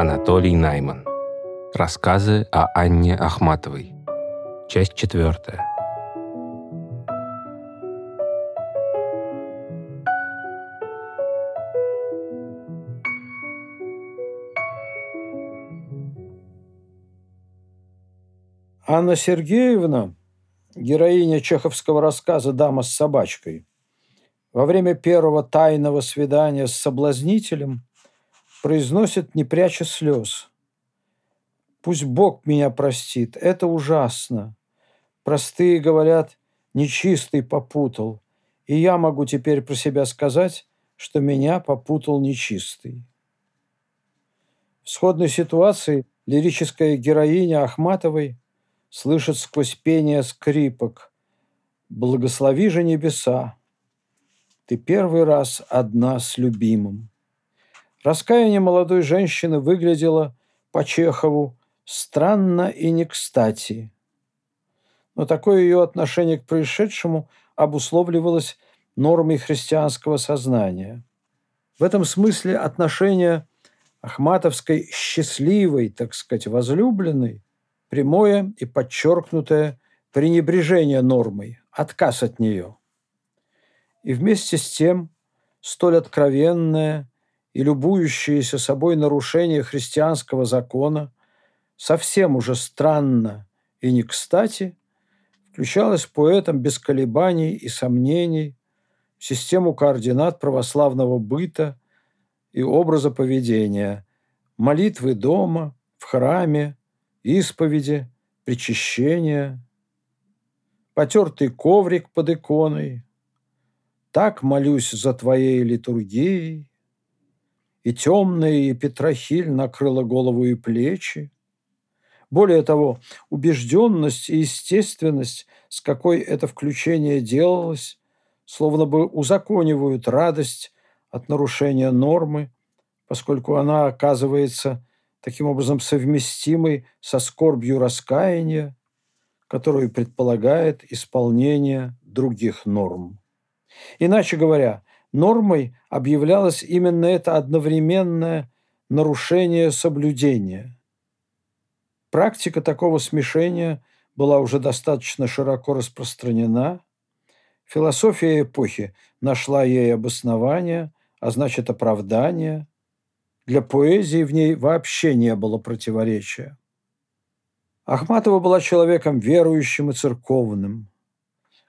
Анатолий Найман. Рассказы о Анне Ахматовой. Часть четвертая. Анна Сергеевна, героиня чеховского рассказа «Дама с собачкой», во время первого тайного свидания с соблазнителем произносит, не пряча слез. «Пусть Бог меня простит, это ужасно. Простые говорят, нечистый попутал, и я могу теперь про себя сказать, что меня попутал нечистый». В сходной ситуации лирическая героиня Ахматовой слышит сквозь пение скрипок «Благослови же небеса, ты первый раз одна с любимым». Раскаяние молодой женщины выглядело по Чехову странно и не кстати. Но такое ее отношение к происшедшему обусловливалось нормой христианского сознания. В этом смысле отношение Ахматовской счастливой, так сказать, возлюбленной, прямое и подчеркнутое пренебрежение нормой, отказ от нее. И вместе с тем столь откровенное и любующееся собой нарушение христианского закона совсем уже странно и не кстати включалось поэтом без колебаний и сомнений в систему координат православного быта и образа поведения, молитвы дома, в храме, исповеди, причащения, потертый коврик под иконой. Так молюсь за твоей литургией, и темная и Петрохиль накрыла голову и плечи. Более того, убежденность и естественность, с какой это включение делалось, словно бы узаконивают радость от нарушения нормы, поскольку она оказывается таким образом совместимой со скорбью раскаяния, которую предполагает исполнение других норм. Иначе говоря, нормой объявлялось именно это одновременное нарушение соблюдения. Практика такого смешения была уже достаточно широко распространена. Философия эпохи нашла ей обоснование, а значит оправдание. Для поэзии в ней вообще не было противоречия. Ахматова была человеком верующим и церковным.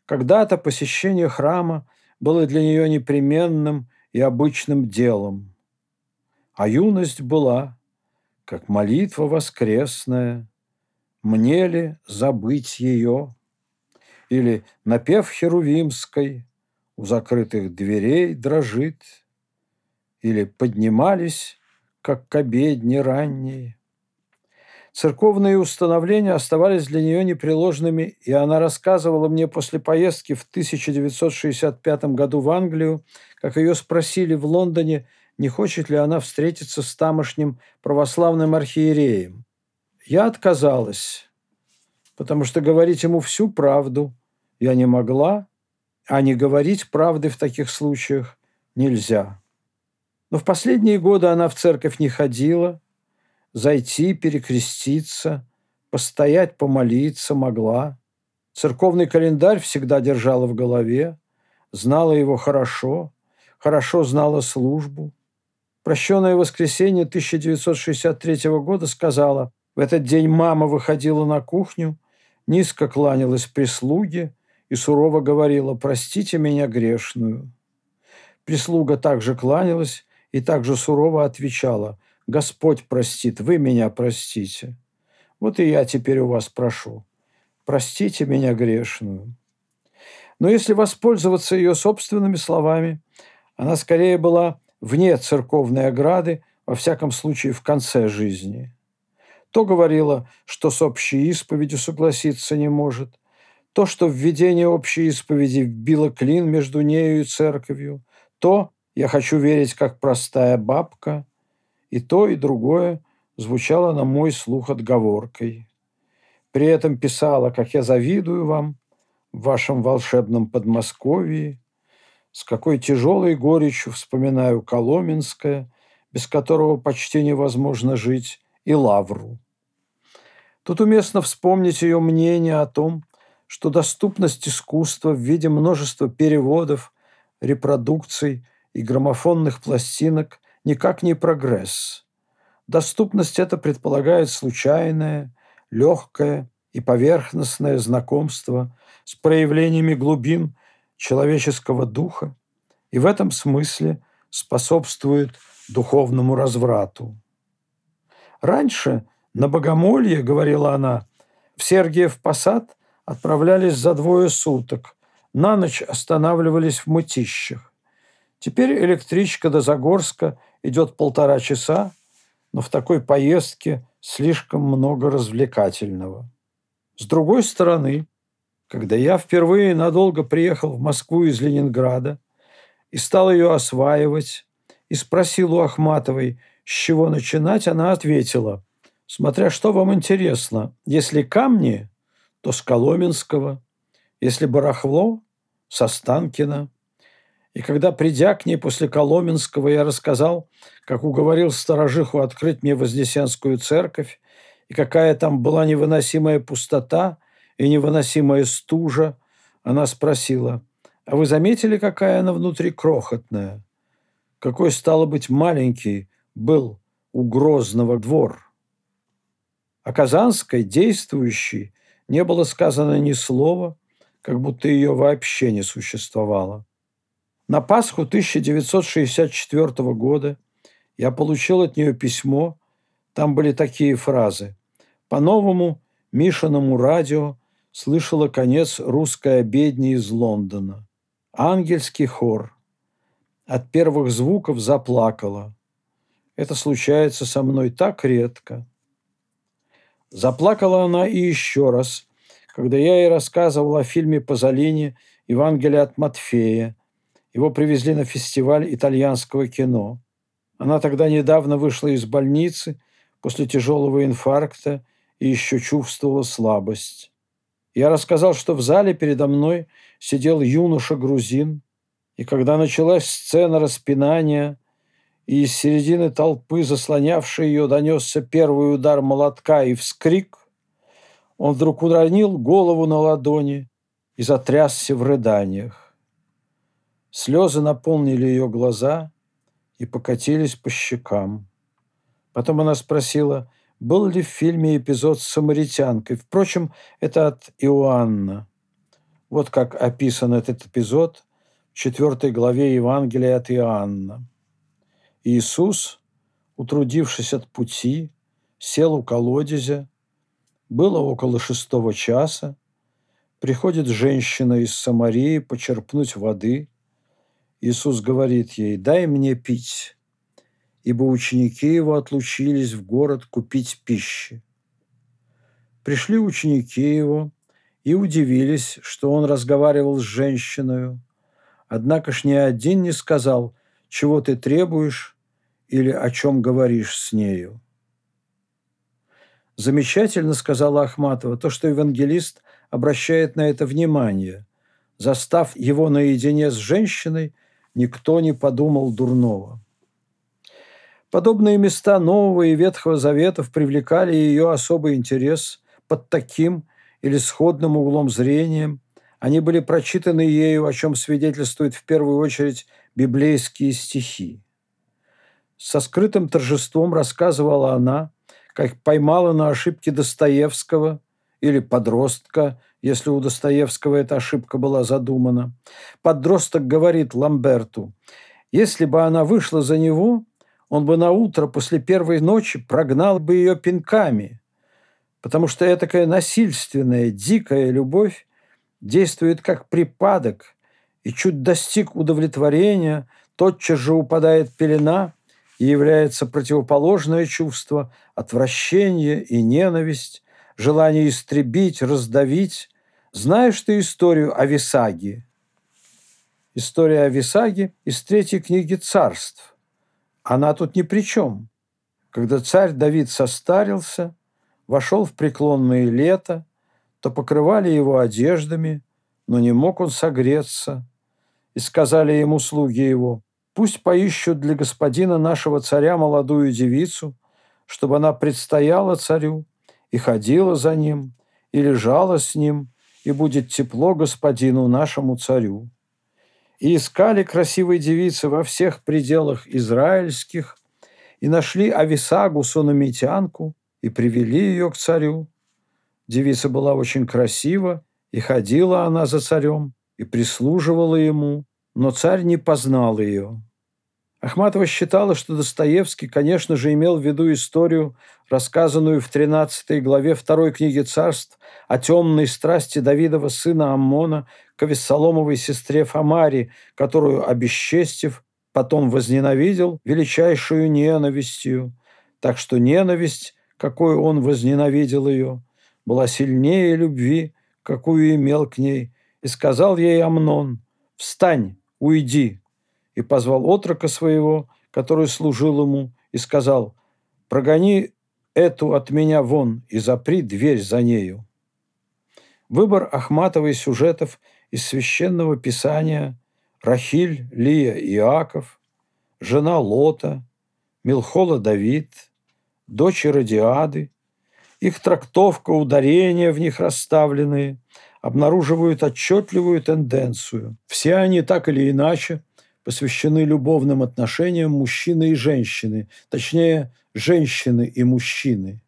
Когда-то посещение храма было для нее непременным и обычным делом. А юность была, как молитва воскресная, мне ли забыть ее? Или напев херувимской у закрытых дверей дрожит? Или поднимались, как к обедне ранней? Церковные установления оставались для нее непреложными, и она рассказывала мне после поездки в 1965 году в Англию, как ее спросили в Лондоне, не хочет ли она встретиться с тамошним православным архиереем. Я отказалась, потому что говорить ему всю правду я не могла, а не говорить правды в таких случаях нельзя. Но в последние годы она в церковь не ходила – зайти, перекреститься, постоять, помолиться могла. Церковный календарь всегда держала в голове, знала его хорошо, хорошо знала службу. Прощенное воскресенье 1963 года сказала, в этот день мама выходила на кухню, низко кланялась прислуге и сурово говорила «Простите меня грешную». Прислуга также кланялась и также сурово отвечала – Господь простит, вы меня простите. Вот и я теперь у вас прошу. Простите меня грешную. Но если воспользоваться ее собственными словами, она скорее была вне церковной ограды, во всяком случае в конце жизни. То говорила, что с общей исповедью согласиться не может, то, что введение общей исповеди вбило клин между нею и церковью, то «я хочу верить как простая бабка», и то, и другое звучало на мой слух отговоркой. При этом писала, как я завидую вам в вашем волшебном Подмосковье, с какой тяжелой горечью вспоминаю Коломенское, без которого почти невозможно жить, и Лавру. Тут уместно вспомнить ее мнение о том, что доступность искусства в виде множества переводов, репродукций и граммофонных пластинок никак не прогресс. Доступность это предполагает случайное, легкое и поверхностное знакомство с проявлениями глубин человеческого духа и в этом смысле способствует духовному разврату. Раньше на богомолье, говорила она, в Сергиев Посад отправлялись за двое суток, на ночь останавливались в мытищах. Теперь электричка до Загорска идет полтора часа, но в такой поездке слишком много развлекательного. С другой стороны, когда я впервые надолго приехал в Москву из Ленинграда и стал ее осваивать, и спросил у Ахматовой, с чего начинать, она ответила, смотря что вам интересно, если камни, то с Коломенского, если барахло, со Станкина. И когда, придя к ней после Коломенского, я рассказал, как уговорил сторожиху открыть мне Вознесенскую церковь, и какая там была невыносимая пустота и невыносимая стужа, она спросила, «А вы заметили, какая она внутри крохотная? Какой, стало быть, маленький был у Грозного двор?» О Казанской, действующей, не было сказано ни слова, как будто ее вообще не существовало. На Пасху 1964 года я получил от нее письмо, там были такие фразы. По новому Мишиному радио слышала конец русской обедни из Лондона. Ангельский хор. От первых звуков заплакала. Это случается со мной так редко. Заплакала она и еще раз, когда я ей рассказывал о фильме Пазолини «Евангелие от Матфея». Его привезли на фестиваль итальянского кино. Она тогда недавно вышла из больницы после тяжелого инфаркта и еще чувствовала слабость. Я рассказал, что в зале передо мной сидел юноша-грузин, и когда началась сцена распинания, и из середины толпы, заслонявшей ее, донесся первый удар молотка и вскрик, он вдруг уронил голову на ладони и затрясся в рыданиях. Слезы наполнили ее глаза и покатились по щекам. Потом она спросила – был ли в фильме эпизод с самаритянкой. Впрочем, это от Иоанна. Вот как описан этот эпизод в четвертой главе Евангелия от Иоанна. Иисус, утрудившись от пути, сел у колодезя. Было около шестого часа. Приходит женщина из Самарии почерпнуть воды. Иисус говорит ей, дай мне пить ибо ученики его отлучились в город купить пищи. Пришли ученики его и удивились, что он разговаривал с женщиной. Однако ж ни один не сказал, чего ты требуешь или о чем говоришь с нею. Замечательно, сказала Ахматова, то, что евангелист обращает на это внимание. Застав его наедине с женщиной, никто не подумал дурного. Подобные места Нового и Ветхого Заветов привлекали ее особый интерес под таким или сходным углом зрения. Они были прочитаны ею, о чем свидетельствуют в первую очередь библейские стихи. Со скрытым торжеством рассказывала она, как поймала на ошибке Достоевского или подростка, если у Достоевского эта ошибка была задумана. Подросток говорит Ламберту, если бы она вышла за него, он бы на утро после первой ночи прогнал бы ее пинками, потому что этакая насильственная, дикая любовь действует как припадок, и чуть достиг удовлетворения, тотчас же упадает пелена и является противоположное чувство – отвращение и ненависть, желание истребить, раздавить. Знаешь ты историю о Висаге? История о Висаге из третьей книги «Царств». Она тут ни при чем. Когда царь Давид состарился, вошел в преклонное лето, то покрывали его одеждами, но не мог он согреться. И сказали ему слуги его, Пусть поищут для господина нашего царя молодую девицу, чтобы она предстояла царю и ходила за ним, и лежала с ним, и будет тепло господину нашему царю. И искали красивой девицы во всех пределах израильских, и нашли Ависагу, сунамитянку, и привели ее к царю. Девица была очень красива, и ходила она за царем, и прислуживала ему, но царь не познал ее. Ахматова считала, что Достоевский, конечно же, имел в виду историю, рассказанную в 13 главе второй книги царств о темной страсти Давидова сына Аммона к Авессаломовой сестре Фамари, которую, обесчестив, потом возненавидел величайшую ненавистью. Так что ненависть, какой он возненавидел ее, была сильнее любви, какую имел к ней, и сказал ей Амнон, «Встань, уйди, и позвал отрока своего, который служил ему, и сказал, «Прогони эту от меня вон и запри дверь за нею». Выбор Ахматовой сюжетов из священного писания Рахиль, Лия, Иаков, жена Лота, Милхола Давид, дочь Радиады, их трактовка, ударения в них расставленные обнаруживают отчетливую тенденцию. Все они так или иначе посвящены любовным отношениям мужчины и женщины, точнее, женщины и мужчины.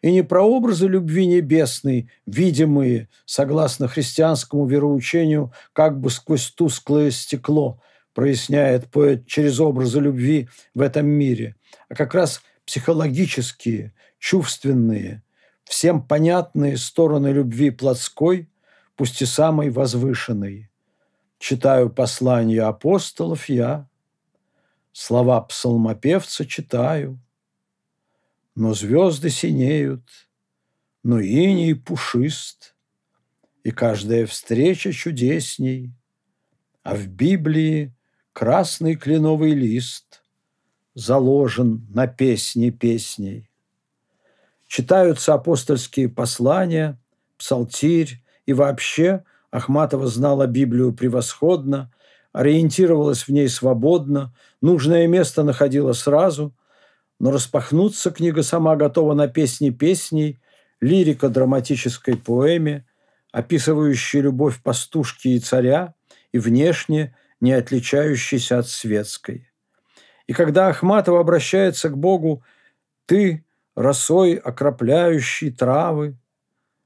И не про образы любви небесной, видимые, согласно христианскому вероучению, как бы сквозь тусклое стекло, проясняет поэт через образы любви в этом мире, а как раз психологические, чувственные, всем понятные стороны любви плотской, пусть и самой возвышенной – Читаю послания апостолов я, Слова псалмопевца читаю, Но звезды синеют, но иней пушист, И каждая встреча чудесней, А в Библии красный кленовый лист Заложен на песни песней. Читаются апостольские послания, псалтирь и вообще – Ахматова знала Библию превосходно, ориентировалась в ней свободно, нужное место находила сразу, но распахнуться книга сама готова на песни песней, лирика драматической поэме, описывающей любовь пастушки и царя, и внешне не отличающейся от светской. И когда Ахматова обращается к Богу «Ты, росой окропляющий травы,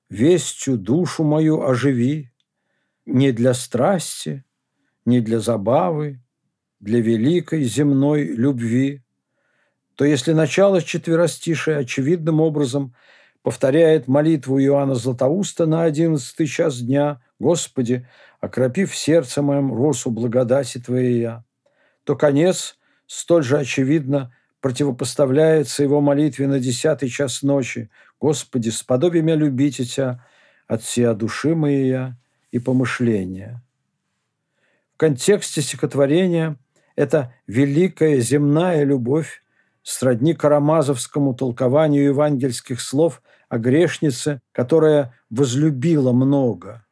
вестью душу мою оживи», не для страсти, не для забавы, для великой земной любви, то если начало четверостишия очевидным образом повторяет молитву Иоанна Златоуста на одиннадцатый час дня «Господи, окропив сердце моем росу благодати Твоей то конец столь же очевидно противопоставляется его молитве на десятый час ночи. «Господи, сподоби меня любить Тебя от всея души моей и помышления. В контексте стихотворения это великая земная любовь сродни карамазовскому толкованию евангельских слов о грешнице, которая возлюбила много.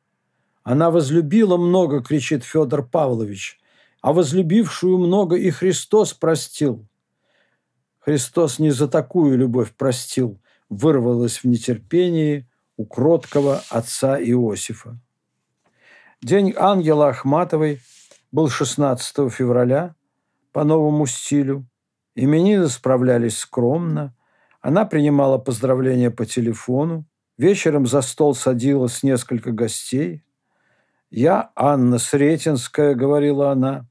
Она возлюбила много, кричит Федор Павлович, а возлюбившую много и Христос простил. Христос не за такую любовь простил, вырвалось в нетерпении у кроткого отца Иосифа. День ангела Ахматовой был 16 февраля по новому стилю. Именины справлялись скромно. Она принимала поздравления по телефону. Вечером за стол садилась несколько гостей. «Я Анна Сретенская», — говорила она.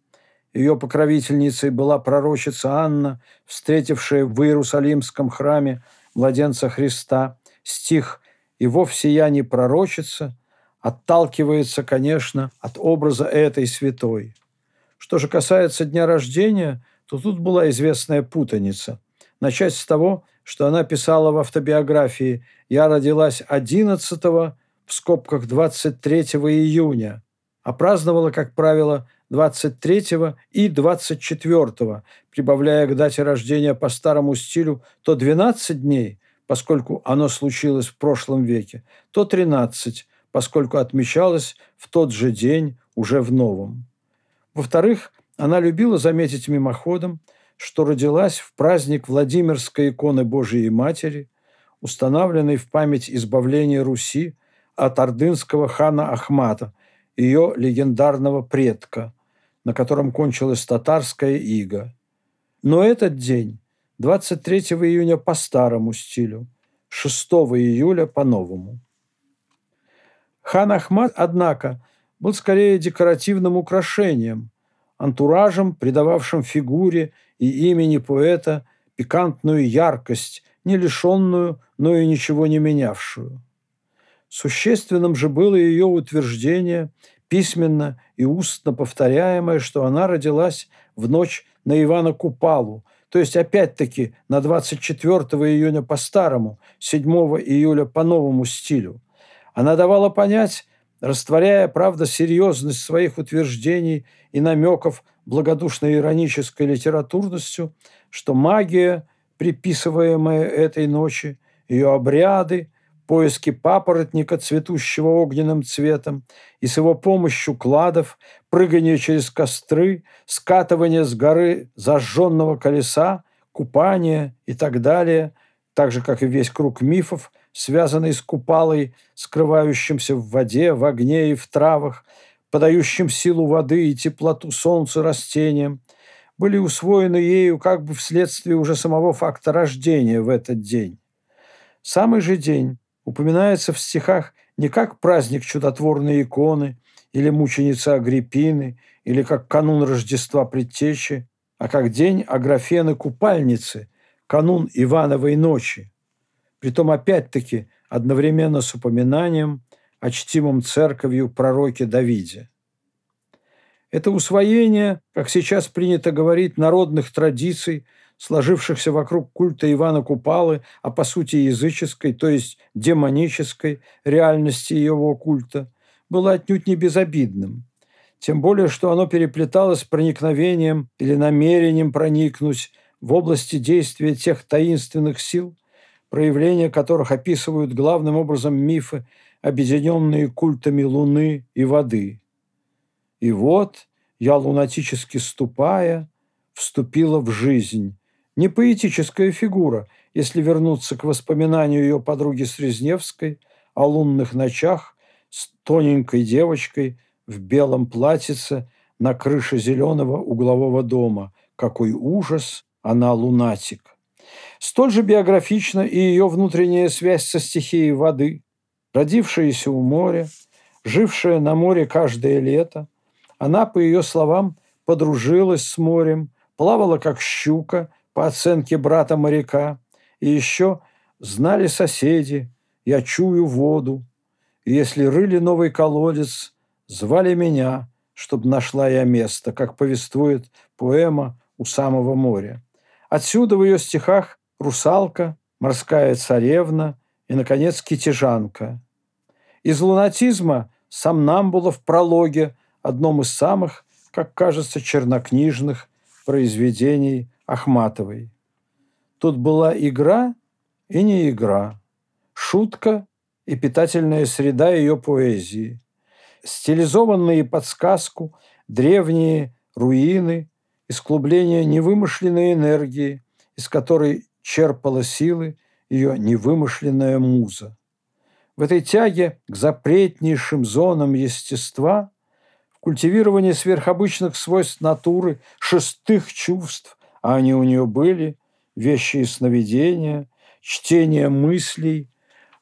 Ее покровительницей была пророчица Анна, встретившая в Иерусалимском храме младенца Христа. Стих «И вовсе я не пророчица», отталкивается, конечно, от образа этой святой. Что же касается дня рождения, то тут была известная путаница. Начать с того, что она писала в автобиографии «Я родилась 11 в скобках 23 июня», а праздновала, как правило, 23 и 24, прибавляя к дате рождения по старому стилю то 12 дней, поскольку оно случилось в прошлом веке, то 13, поскольку отмечалось в тот же день уже в новом. Во-вторых, Она любила заметить мимоходом, что родилась в праздник Владимирской иконы Божией Матери, установленной в память избавления Руси от ордынского хана Ахмата, ее легендарного предка, на котором кончилась татарская ига. Но этот день, 23 июня по старому стилю, 6 июля по новому. Хан Ахмат, однако, был скорее декоративным украшением, антуражем, придававшим фигуре и имени поэта пикантную яркость, не лишенную, но и ничего не менявшую. Существенным же было ее утверждение, письменно и устно повторяемое, что она родилась в ночь на Ивана Купалу, то есть опять-таки на 24 июня по старому, 7 июля по новому стилю. Она давала понять, растворяя, правда, серьезность своих утверждений и намеков благодушно-иронической литературностью, что магия, приписываемая этой ночи, ее обряды, поиски папоротника, цветущего огненным цветом, и с его помощью кладов, прыгание через костры, скатывание с горы зажженного колеса, купание и так далее, так же, как и весь круг мифов, связанный с купалой, скрывающимся в воде, в огне и в травах, подающим силу воды и теплоту солнца растениям, были усвоены ею как бы вследствие уже самого факта рождения в этот день. Самый же день упоминается в стихах не как праздник чудотворной иконы или мученицы Агриппины, или как канун Рождества Предтечи, а как день Аграфены Купальницы, канун Ивановой ночи – притом опять-таки одновременно с упоминанием о чтимом церковью пророке Давиде. Это усвоение, как сейчас принято говорить, народных традиций, сложившихся вокруг культа Ивана Купалы, а по сути языческой, то есть демонической реальности его культа, было отнюдь не безобидным. Тем более, что оно переплеталось с проникновением или намерением проникнуть в области действия тех таинственных сил – проявления которых описывают главным образом мифы, объединенные культами Луны и воды. И вот я, лунатически ступая, вступила в жизнь. Не поэтическая фигура, если вернуться к воспоминанию ее подруги Срезневской о лунных ночах с тоненькой девочкой в белом платьице на крыше зеленого углового дома. Какой ужас, она лунатик. Столь же биографична и ее внутренняя связь со стихией воды, родившаяся у моря, жившая на море каждое лето. Она, по ее словам, подружилась с морем, плавала как щука, по оценке брата моряка, и еще знали соседи, я чую воду, и если рыли новый колодец, звали меня, чтобы нашла я место, как повествует поэма «У самого моря». Отсюда в ее стихах русалка, морская царевна и, наконец, китежанка. Из лунатизма Самнамбула в прологе, одном из самых, как кажется, чернокнижных произведений Ахматовой. Тут была игра и не игра, шутка и питательная среда ее поэзии, стилизованные под сказку древние руины, исклубление невымышленной энергии, из которой черпала силы ее невымышленная муза. В этой тяге к запретнейшим зонам естества, в культивировании сверхобычных свойств натуры, шестых чувств, а они у нее были, вещи и сновидения, чтение мыслей,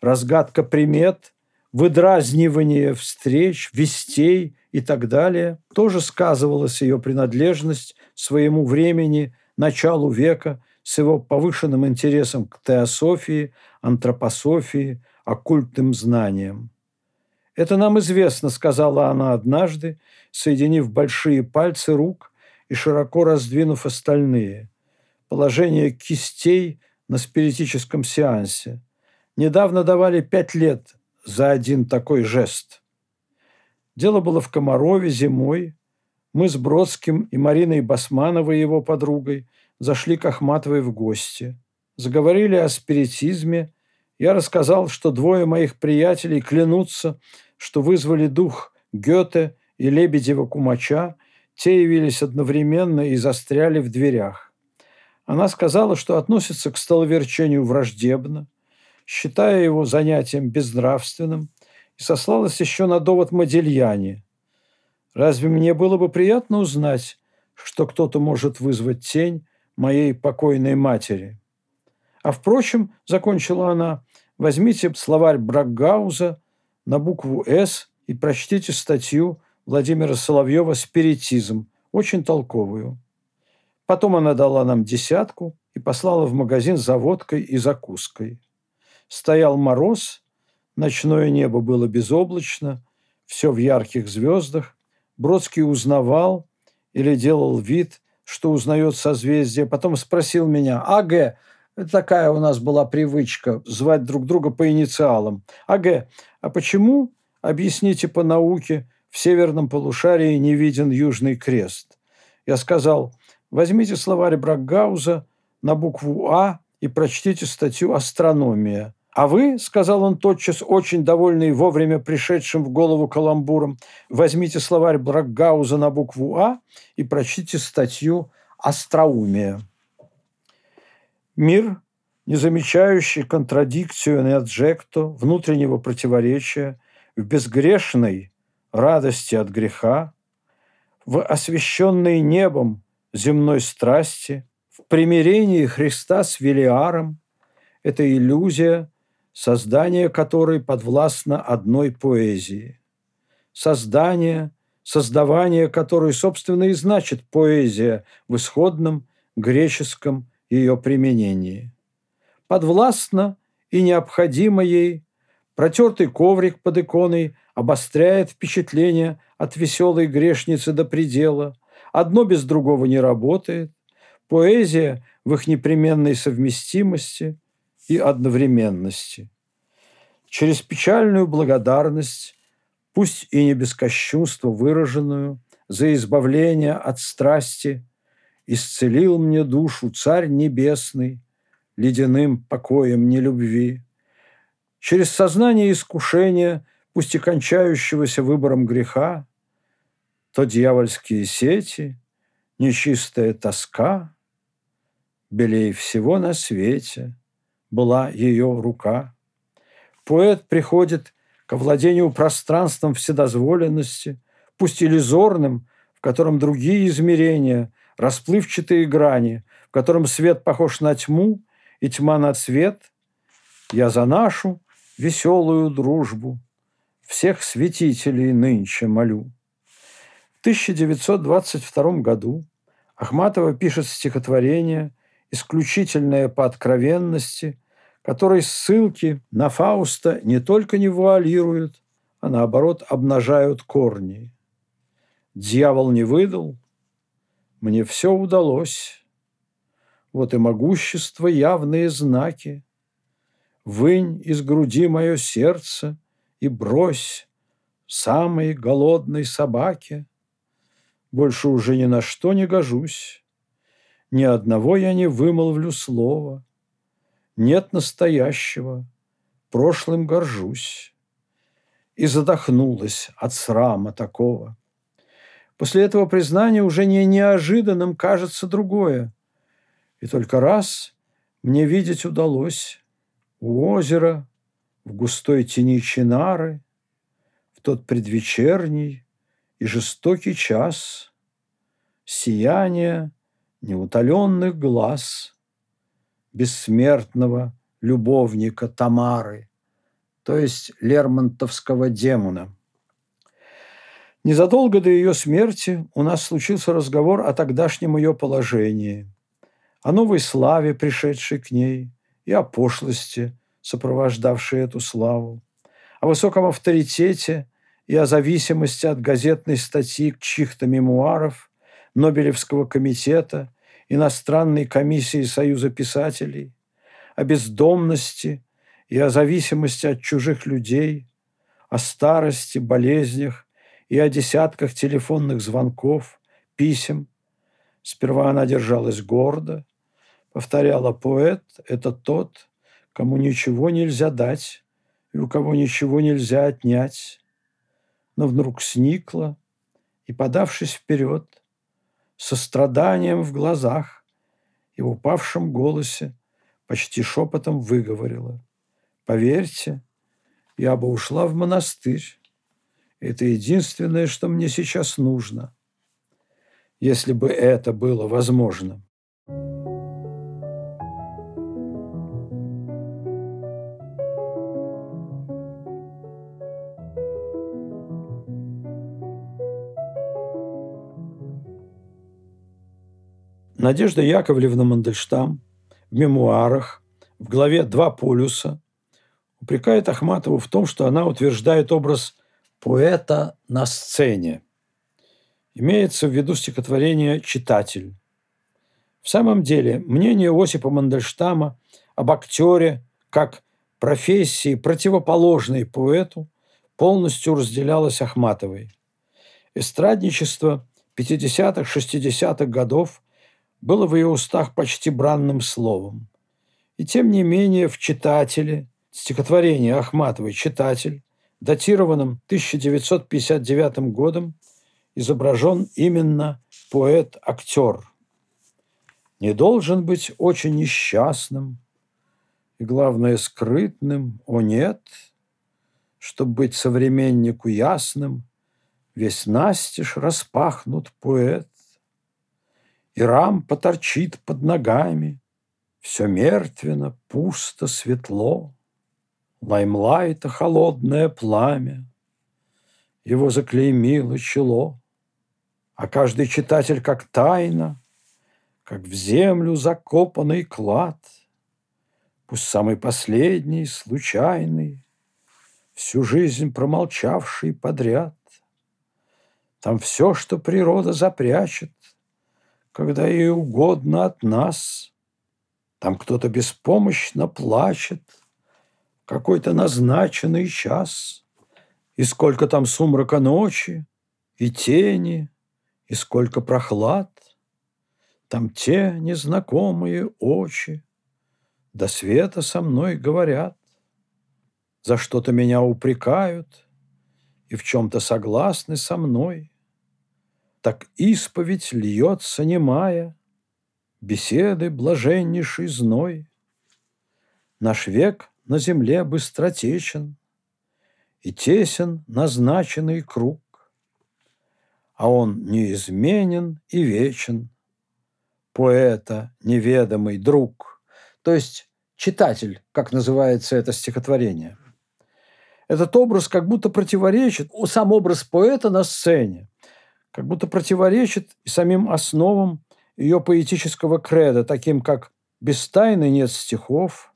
разгадка примет, выдразнивание встреч, вестей и так далее, тоже сказывалась ее принадлежность своему времени, началу века – с его повышенным интересом к теософии, антропософии, оккультным знаниям. «Это нам известно», – сказала она однажды, соединив большие пальцы рук и широко раздвинув остальные. Положение кистей на спиритическом сеансе. Недавно давали пять лет за один такой жест. Дело было в Комарове зимой. Мы с Бродским и Мариной Басмановой, его подругой, зашли к Ахматовой в гости. Заговорили о спиритизме. Я рассказал, что двое моих приятелей клянутся, что вызвали дух Гёте и Лебедева Кумача, Те явились одновременно и застряли в дверях. Она сказала, что относится к столоверчению враждебно, считая его занятием безнравственным, и сослалась еще на довод Модельяне. Разве мне было бы приятно узнать, что кто-то может вызвать тень моей покойной матери? А впрочем, закончила она, возьмите словарь Бракгауза на букву «С» и прочтите статью Владимира Соловьева «Спиритизм», очень толковую. Потом она дала нам десятку и послала в магазин за водкой и закуской. Стоял мороз, ночное небо было безоблачно, все в ярких звездах. Бродский узнавал или делал вид, что узнает созвездие. Потом спросил меня, «АГ, такая у нас была привычка звать друг друга по инициалам. АГ, а почему, объясните по науке, в северном полушарии не виден Южный крест?» Я сказал, возьмите словарь Бракгауза на букву «А» и прочтите статью «Астрономия». А вы, сказал он тотчас, очень довольный вовремя пришедшим в голову каламбуром, возьмите словарь Бракгауза на букву «А» и прочтите статью «Остроумие». Мир, не замечающий контрадикцию неаджекто, внутреннего противоречия, в безгрешной радости от греха, в освященной небом земной страсти, в примирении Христа с Велиаром, это иллюзия – создание которой подвластно одной поэзии. Создание, создавание которой, собственно, и значит поэзия в исходном греческом ее применении. Подвластно и необходимо ей, протертый коврик под иконой обостряет впечатление от веселой грешницы до предела. Одно без другого не работает. Поэзия в их непременной совместимости – и одновременности. Через печальную благодарность, пусть и не без кощунства выраженную, за избавление от страсти, исцелил мне душу Царь Небесный ледяным покоем нелюбви. Через сознание искушения, пусть и кончающегося выбором греха, то дьявольские сети, нечистая тоска, белей всего на свете – была ее рука. Поэт приходит к овладению пространством вседозволенности, пусть иллюзорным, в котором другие измерения, расплывчатые грани, в котором свет похож на тьму и тьма на цвет. Я за нашу веселую дружбу всех святителей нынче молю. В 1922 году Ахматова пишет стихотворение, исключительное по откровенности – который ссылки на Фауста не только не вуалируют, а наоборот обнажают корни. Дьявол не выдал, мне все удалось. Вот и могущество явные знаки. Вынь из груди мое сердце и брось самой голодной собаке. Больше уже ни на что не гожусь, ни одного я не вымолвлю слова – нет настоящего, прошлым горжусь. И задохнулась от срама такого. После этого признания уже не неожиданным кажется другое. И только раз мне видеть удалось у озера, в густой тени чинары, в тот предвечерний и жестокий час сияние неутоленных глаз – бессмертного любовника Тамары, то есть Лермонтовского демона. Незадолго до ее смерти у нас случился разговор о тогдашнем ее положении, о новой славе, пришедшей к ней, и о пошлости, сопровождавшей эту славу, о высоком авторитете и о зависимости от газетной статьи чьих-то мемуаров, Нобелевского комитета иностранной комиссии Союза писателей, о бездомности и о зависимости от чужих людей, о старости, болезнях и о десятках телефонных звонков, писем. Сперва она держалась гордо, повторяла поэт – это тот, кому ничего нельзя дать и у кого ничего нельзя отнять. Но вдруг сникла и, подавшись вперед, состраданием в глазах и в упавшем голосе почти шепотом выговорила. «Поверьте, я бы ушла в монастырь. Это единственное, что мне сейчас нужно. Если бы это было возможно». Надежда Яковлевна Мандельштам в мемуарах в главе «Два полюса» упрекает Ахматову в том, что она утверждает образ поэта на сцене. Имеется в виду стихотворение «Читатель». В самом деле, мнение Осипа Мандельштама об актере как профессии, противоположной поэту, полностью разделялось Ахматовой. Эстрадничество 50-х, 60-х годов было в ее устах почти бранным словом. И тем не менее в «Читателе» стихотворение Ахматовой «Читатель», датированном 1959 годом, изображен именно поэт-актер. Не должен быть очень несчастным и, главное, скрытным, о нет, чтобы быть современнику ясным, весь настежь распахнут поэт и рампа торчит под ногами. Все мертвенно, пусто, светло. Лаймлайта холодное пламя. Его заклеймило чело. А каждый читатель как тайна, Как в землю закопанный клад, Пусть самый последний, случайный, Всю жизнь промолчавший подряд. Там все, что природа запрячет, когда ей угодно от нас. Там кто-то беспомощно плачет, какой-то назначенный час. И сколько там сумрака ночи, и тени, и сколько прохлад. Там те незнакомые очи до света со мной говорят. За что-то меня упрекают и в чем-то согласны со мной – так исповедь льется немая, Беседы блаженнейший зной. Наш век на земле быстротечен, И тесен назначенный круг, А он неизменен и вечен, Поэта неведомый друг. То есть читатель, как называется это стихотворение. Этот образ как будто противоречит, сам образ поэта на сцене – как будто противоречит самим основам ее поэтического креда, таким как «без тайны нет стихов»,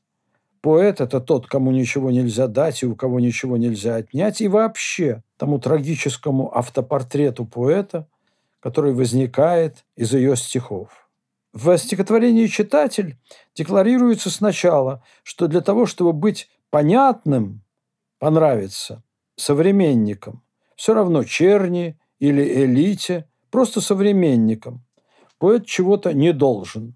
Поэт – это тот, кому ничего нельзя дать и у кого ничего нельзя отнять, и вообще тому трагическому автопортрету поэта, который возникает из ее стихов. В стихотворении «Читатель» декларируется сначала, что для того, чтобы быть понятным, понравиться современникам, все равно черни или элите, просто современникам. Поэт чего-то не должен.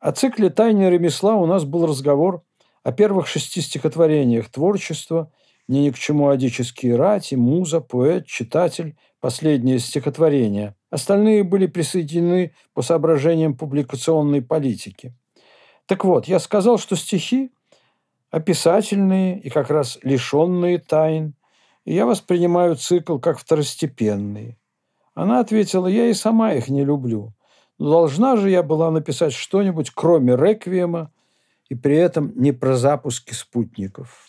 О цикле «Тайны ремесла» у нас был разговор о первых шести стихотворениях творчества «Не ни к чему адические рати», «Муза», «Поэт», «Читатель», последнее стихотворение. Остальные были присоединены по соображениям публикационной политики. Так вот, я сказал, что стихи описательные и как раз лишенные тайн, и я воспринимаю цикл как второстепенный. Она ответила, я и сама их не люблю. Но должна же я была написать что-нибудь, кроме реквиема, и при этом не про запуски спутников.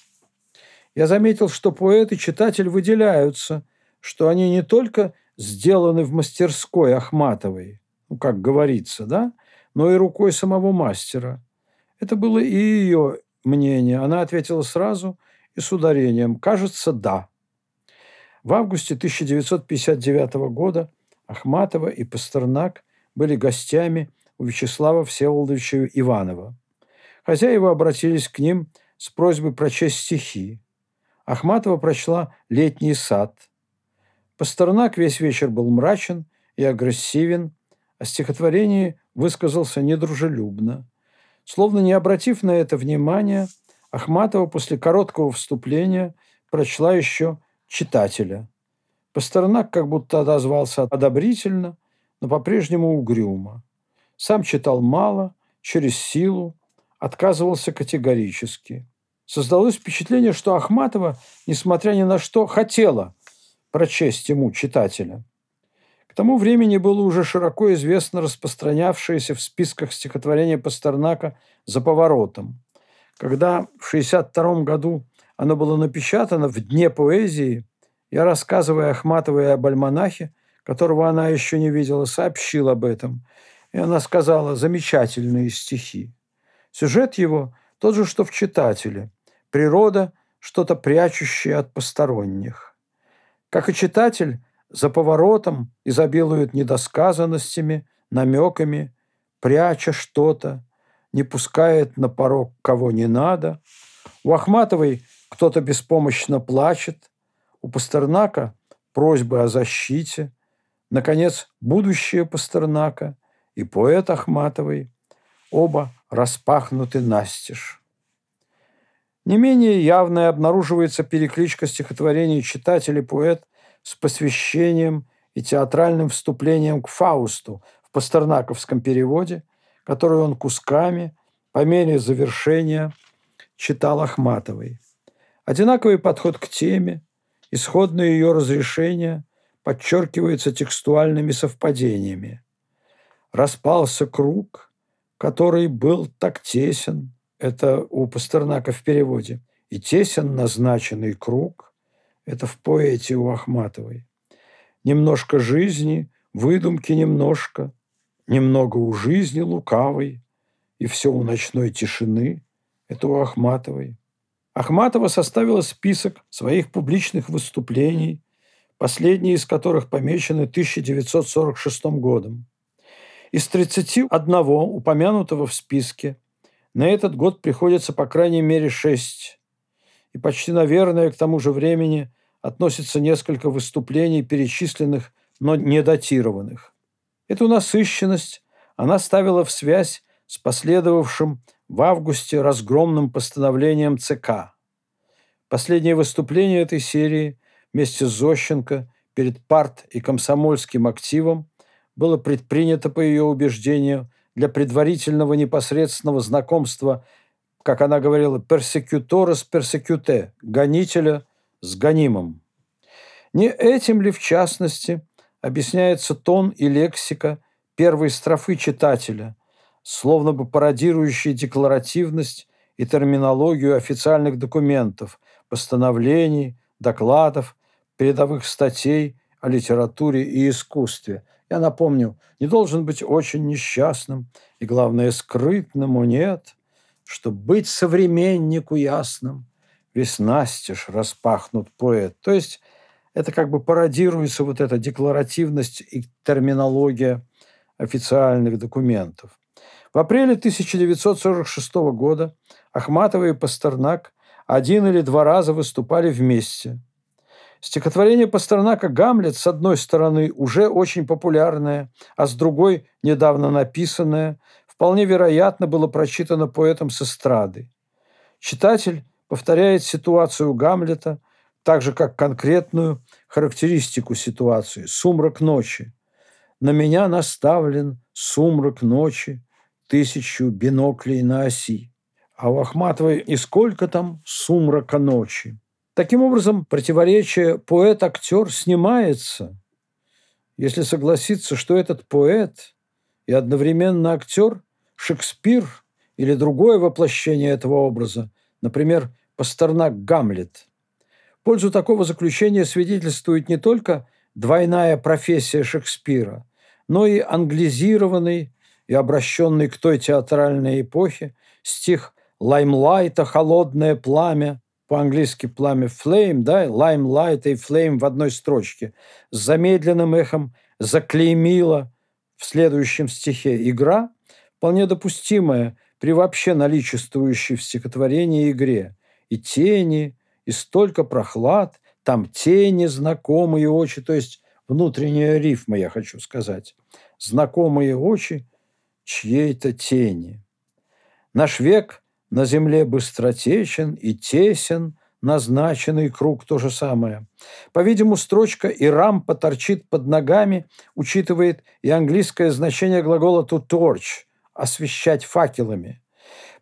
Я заметил, что поэт и читатель выделяются, что они не только сделаны в мастерской Ахматовой, ну, как говорится, да, но и рукой самого мастера. Это было и ее мнение. Она ответила сразу и с ударением. Кажется, да. В августе 1959 года Ахматова и Пастернак были гостями у Вячеслава Всеволодовича Иванова. Хозяева обратились к ним с просьбой прочесть стихи. Ахматова прочла «Летний сад». Пастернак весь вечер был мрачен и агрессивен, а стихотворение высказался недружелюбно. Словно не обратив на это внимания, Ахматова после короткого вступления прочла еще читателя. Пастернак как будто отозвался одобрительно, но по-прежнему угрюмо. Сам читал мало, через силу, отказывался категорически. Создалось впечатление, что Ахматова, несмотря ни на что, хотела прочесть ему читателя. К тому времени было уже широко известно распространявшееся в списках стихотворения Пастернака «За поворотом». Когда в 1962 году оно было напечатано в «Дне поэзии», я, рассказывая Ахматовой об альманахе, которого она еще не видела, сообщил об этом. И она сказала «замечательные стихи». Сюжет его тот же, что в «Читателе». Природа – что-то прячущее от посторонних. Как и читатель, за поворотом изобилует недосказанностями, намеками, пряча что-то, не пускает на порог кого не надо. У Ахматовой кто-то беспомощно плачет, у Пастернака просьбы о защите, наконец, будущее Пастернака и поэт Ахматовой оба распахнуты настежь. Не менее явная обнаруживается перекличка стихотворений читатель поэт с посвящением и театральным вступлением к Фаусту в пастернаковском переводе, который он кусками по мере завершения читал Ахматовой. Одинаковый подход к теме, исходное ее разрешение подчеркивается текстуальными совпадениями. Распался круг – который был так тесен, это у Пастернака в переводе, и тесен назначенный круг, это в поэте у Ахматовой. Немножко жизни, выдумки немножко, немного у жизни лукавой, и все у ночной тишины, это у Ахматовой. Ахматова составила список своих публичных выступлений, последние из которых помечены 1946 годом. Из 31 упомянутого в списке на этот год приходится по крайней мере 6. И почти, наверное, к тому же времени относится несколько выступлений, перечисленных, но не датированных. Эту насыщенность она ставила в связь с последовавшим в августе разгромным постановлением ЦК. Последнее выступление этой серии вместе с Зощенко перед парт и комсомольским активом было предпринято, по ее убеждению, для предварительного непосредственного знакомства, как она говорила, персекютора с персекюте, гонителя с гонимым. Не этим ли, в частности, объясняется тон и лексика первой строфы читателя, словно бы пародирующие декларативность и терминологию официальных документов, постановлений, докладов, передовых статей о литературе и искусстве, я напомню, не должен быть очень несчастным и, главное, скрытному нет, чтобы быть современнику ясным. Весь настежь распахнут поэт. То есть это как бы пародируется вот эта декларативность и терминология официальных документов. В апреле 1946 года Ахматова и Пастернак один или два раза выступали вместе – Стихотворение Пастернака «Гамлет» с одной стороны уже очень популярное, а с другой недавно написанное, вполне вероятно было прочитано поэтом с эстрады. Читатель повторяет ситуацию Гамлета, так же как конкретную характеристику ситуации – сумрак ночи. На меня наставлен сумрак ночи, тысячу биноклей на оси. А у Ахматовой и сколько там сумрака ночи? Таким образом, противоречие поэт-актер снимается, если согласиться, что этот поэт и одновременно актер – Шекспир или другое воплощение этого образа, например, Пастернак Гамлет. В пользу такого заключения свидетельствует не только двойная профессия Шекспира, но и англизированный и обращенный к той театральной эпохе стих «Лаймлайта холодное пламя» по-английски пламя flame, да, limelight и flame в одной строчке, с замедленным эхом заклеймила в следующем стихе игра, вполне допустимая при вообще наличествующей в стихотворении игре. И тени, и столько прохлад, там тени, знакомые очи, то есть внутренняя рифма, я хочу сказать. Знакомые очи чьей-то тени. Наш век на земле быстротечен и тесен назначенный круг – то же самое. По-видимому, строчка «и рампа торчит под ногами» учитывает и английское значение глагола «to torch» – освещать факелами.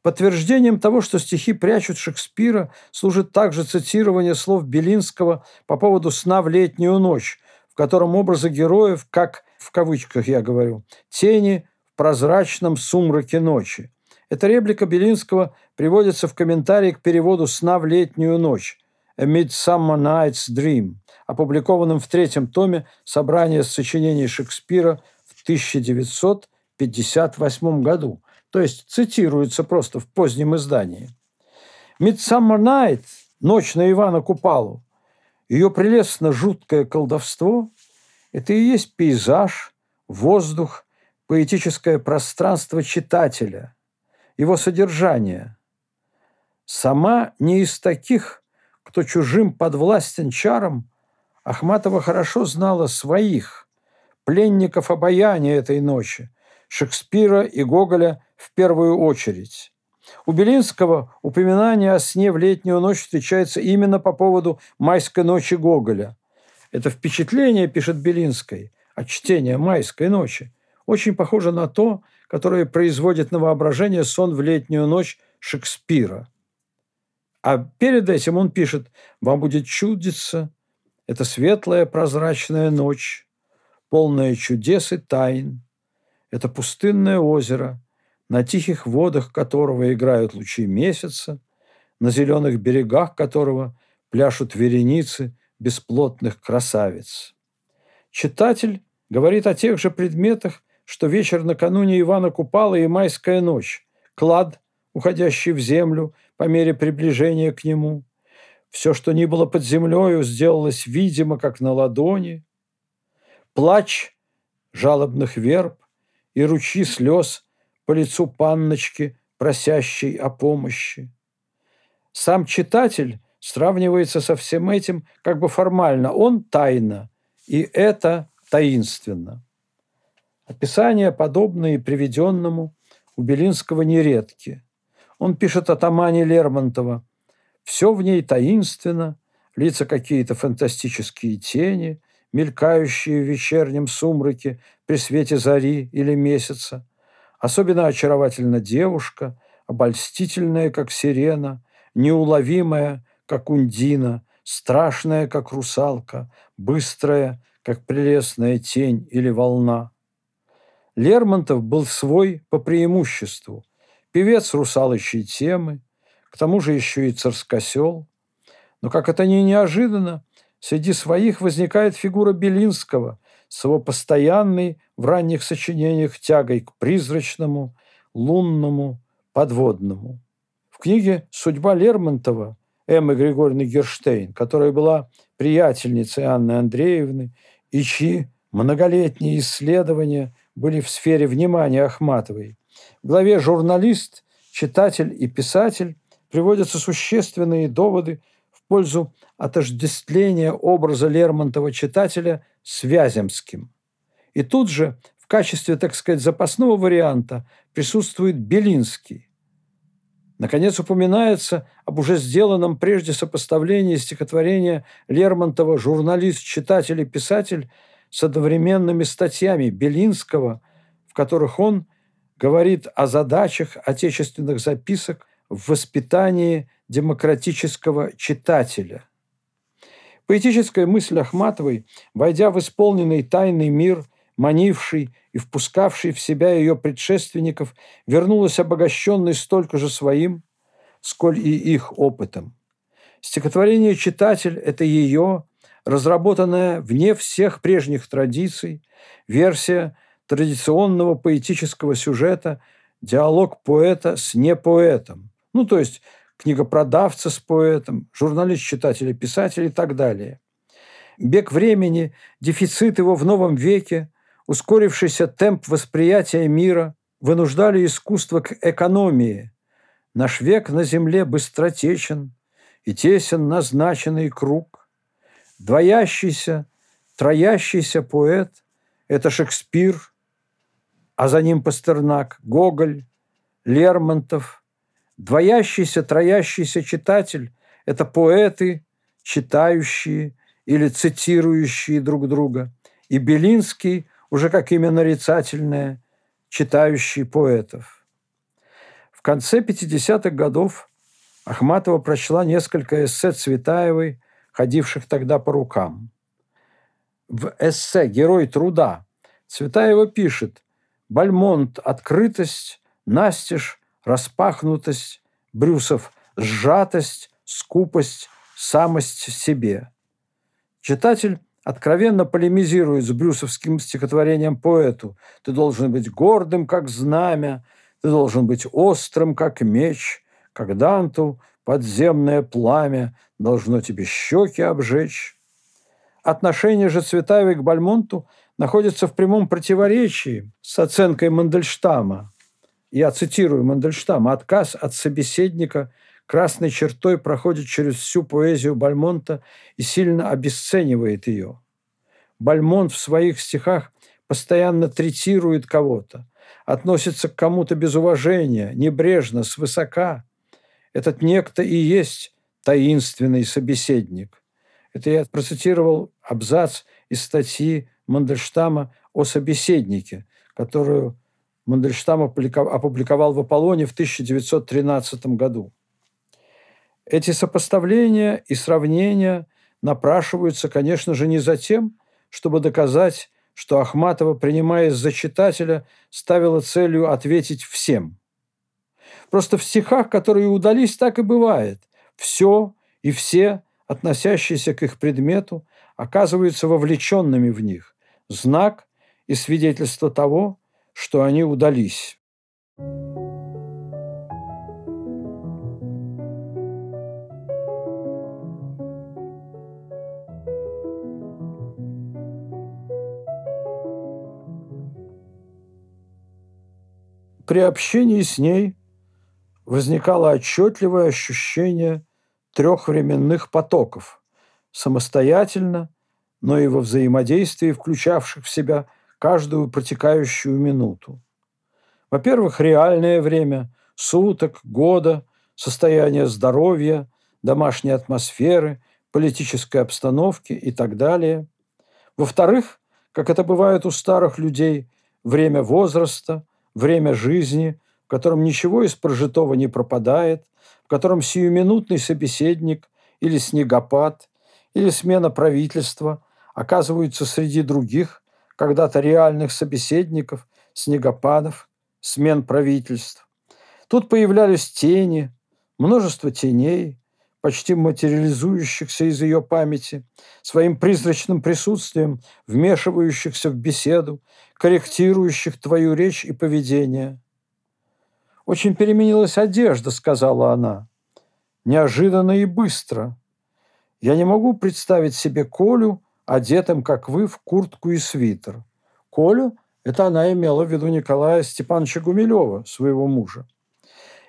Подтверждением того, что стихи прячут Шекспира, служит также цитирование слов Белинского по поводу сна в летнюю ночь, в котором образы героев, как в кавычках я говорю, тени прозрачном сумраке ночи. Эта реплика Белинского приводится в комментарии к переводу «Сна в летнюю ночь» «A Midsummer Night's Dream», опубликованном в третьем томе собрания сочинений Шекспира в 1958 году, то есть цитируется просто в позднем издании. «Midsummer Night» – «Ночь на Ивана Купалу», ее прелестно жуткое колдовство – это и есть пейзаж, воздух, поэтическое пространство читателя – его содержание. Сама не из таких, кто чужим подвластен чарам, Ахматова хорошо знала своих, пленников обаяния этой ночи, Шекспира и Гоголя в первую очередь. У Белинского упоминание о сне в летнюю ночь встречается именно по поводу «Майской ночи» Гоголя. Это впечатление, пишет Белинской, от чтения «Майской ночи» очень похоже на то, которое производит на воображение сон в летнюю ночь Шекспира. А перед этим он пишет «Вам будет чудиться, это светлая прозрачная ночь, полная чудес и тайн. Это пустынное озеро, на тихих водах которого играют лучи месяца, на зеленых берегах которого пляшут вереницы бесплотных красавиц. Читатель говорит о тех же предметах, что вечер накануне Ивана Купала и майская ночь, клад, уходящий в землю по мере приближения к нему. Все, что ни было под землею, сделалось видимо, как на ладони. Плач жалобных верб и ручьи слез по лицу панночки, просящей о помощи. Сам читатель сравнивается со всем этим как бы формально. Он тайна, и это таинственно. Описания, подобные приведенному у Белинского, нередки. Он пишет о Тамане Лермонтова. «Все в ней таинственно, лица какие-то фантастические тени, мелькающие в вечернем сумраке при свете зари или месяца. Особенно очаровательна девушка, обольстительная, как сирена, неуловимая, как ундина, страшная, как русалка, быстрая, как прелестная тень или волна. Лермонтов был свой по преимуществу. Певец русалочьей темы, к тому же еще и царскосел. Но, как это не неожиданно, среди своих возникает фигура Белинского с его постоянной в ранних сочинениях тягой к призрачному, лунному, подводному. В книге «Судьба Лермонтова» Эммы Григорьевны Герштейн, которая была приятельницей Анны Андреевны и чьи многолетние исследования были в сфере внимания Ахматовой. В главе «Журналист», «Читатель» и «Писатель» приводятся существенные доводы в пользу отождествления образа Лермонтова читателя с Вяземским. И тут же в качестве, так сказать, запасного варианта присутствует Белинский. Наконец упоминается об уже сделанном прежде сопоставлении стихотворения Лермонтова «Журналист, читатель и писатель» с одновременными статьями Белинского, в которых он говорит о задачах отечественных записок в воспитании демократического читателя. Поэтическая мысль Ахматовой, войдя в исполненный тайный мир, манивший и впускавший в себя ее предшественников, вернулась обогащенной столько же своим, сколь и их опытом. Стихотворение «Читатель» – это ее, разработанная вне всех прежних традиций, версия традиционного поэтического сюжета «Диалог поэта с непоэтом». Ну, то есть книгопродавца с поэтом, журналист, читатель, писатель и так далее. Бег времени, дефицит его в новом веке, ускорившийся темп восприятия мира вынуждали искусство к экономии. Наш век на земле быстротечен, и тесен назначенный круг. Двоящийся, троящийся поэт – это Шекспир, а за ним Пастернак, Гоголь, Лермонтов. Двоящийся, троящийся читатель – это поэты, читающие или цитирующие друг друга, и Белинский уже как имя нарицательное, читающий поэтов. В конце 50-х годов Ахматова прочла несколько эссе Цветаевой, ходивших тогда по рукам. В эссе «Герой труда» Цветаева пишет «Бальмонт – открытость, Настеж – распахнутость, Брюсов – сжатость, скупость, самость себе». Читатель откровенно полемизирует с брюсовским стихотворением поэту «Ты должен быть гордым, как знамя, ты должен быть острым, как меч, как Данту подземное пламя должно тебе щеки обжечь». Отношение же Цветаевой к Бальмонту находится в прямом противоречии с оценкой Мандельштама. Я цитирую Мандельштама. «Отказ от собеседника красной чертой проходит через всю поэзию Бальмонта и сильно обесценивает ее. Бальмонт в своих стихах постоянно третирует кого-то, относится к кому-то без уважения, небрежно, свысока. Этот некто и есть таинственный собеседник. Это я процитировал абзац из статьи Мандельштама о собеседнике, которую Мандельштам опубликовал в «Аполлоне» в 1913 году. Эти сопоставления и сравнения напрашиваются, конечно же, не за тем, чтобы доказать, что Ахматова, принимаясь за читателя, ставила целью ответить всем. Просто в стихах, которые удались, так и бывает. Все и все, относящиеся к их предмету, оказываются вовлеченными в них, знак и свидетельство того, что они удались. При общении с ней возникало отчетливое ощущение трех временных потоков, самостоятельно, но и во взаимодействии, включавших в себя каждую протекающую минуту. Во-первых, реальное время, суток, года, состояние здоровья, домашней атмосферы, политической обстановки и так далее. Во-вторых, как это бывает у старых людей, время возраста, время жизни, в котором ничего из прожитого не пропадает, в котором сиюминутный собеседник или снегопад, или смена правительства оказываются среди других, когда-то реальных собеседников, снегопадов, смен правительств. Тут появлялись тени, множество теней, почти материализующихся из ее памяти, своим призрачным присутствием, вмешивающихся в беседу, корректирующих твою речь и поведение. «Очень переменилась одежда», — сказала она. «Неожиданно и быстро. Я не могу представить себе Колю, одетым, как вы, в куртку и свитер. Колю – это она имела в виду Николая Степановича Гумилева, своего мужа.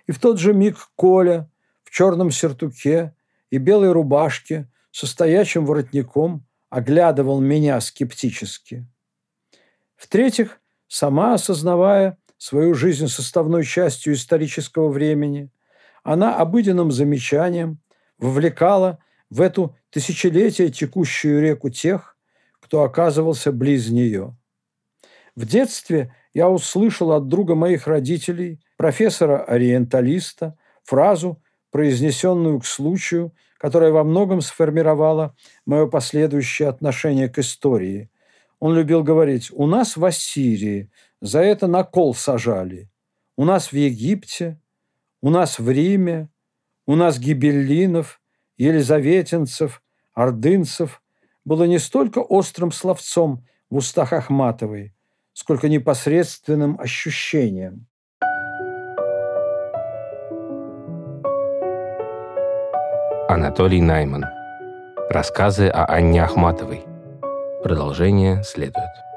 И в тот же миг Коля в черном сертуке и белой рубашке со стоячим воротником оглядывал меня скептически. В-третьих, сама осознавая свою жизнь составной частью исторического времени, она обыденным замечанием вовлекала в эту тысячелетие текущую реку тех, кто оказывался близ нее. В детстве я услышал от друга моих родителей, профессора-ориенталиста, фразу, произнесенную к случаю, которая во многом сформировала мое последующее отношение к истории. Он любил говорить, у нас в Ассирии за это на кол сажали, у нас в Египте, у нас в Риме, у нас гибеллинов, елизаветинцев, ордынцев было не столько острым словцом в устах Ахматовой, сколько непосредственным ощущением. Анатолий Найман. Рассказы о Анне Ахматовой. Продолжение следует.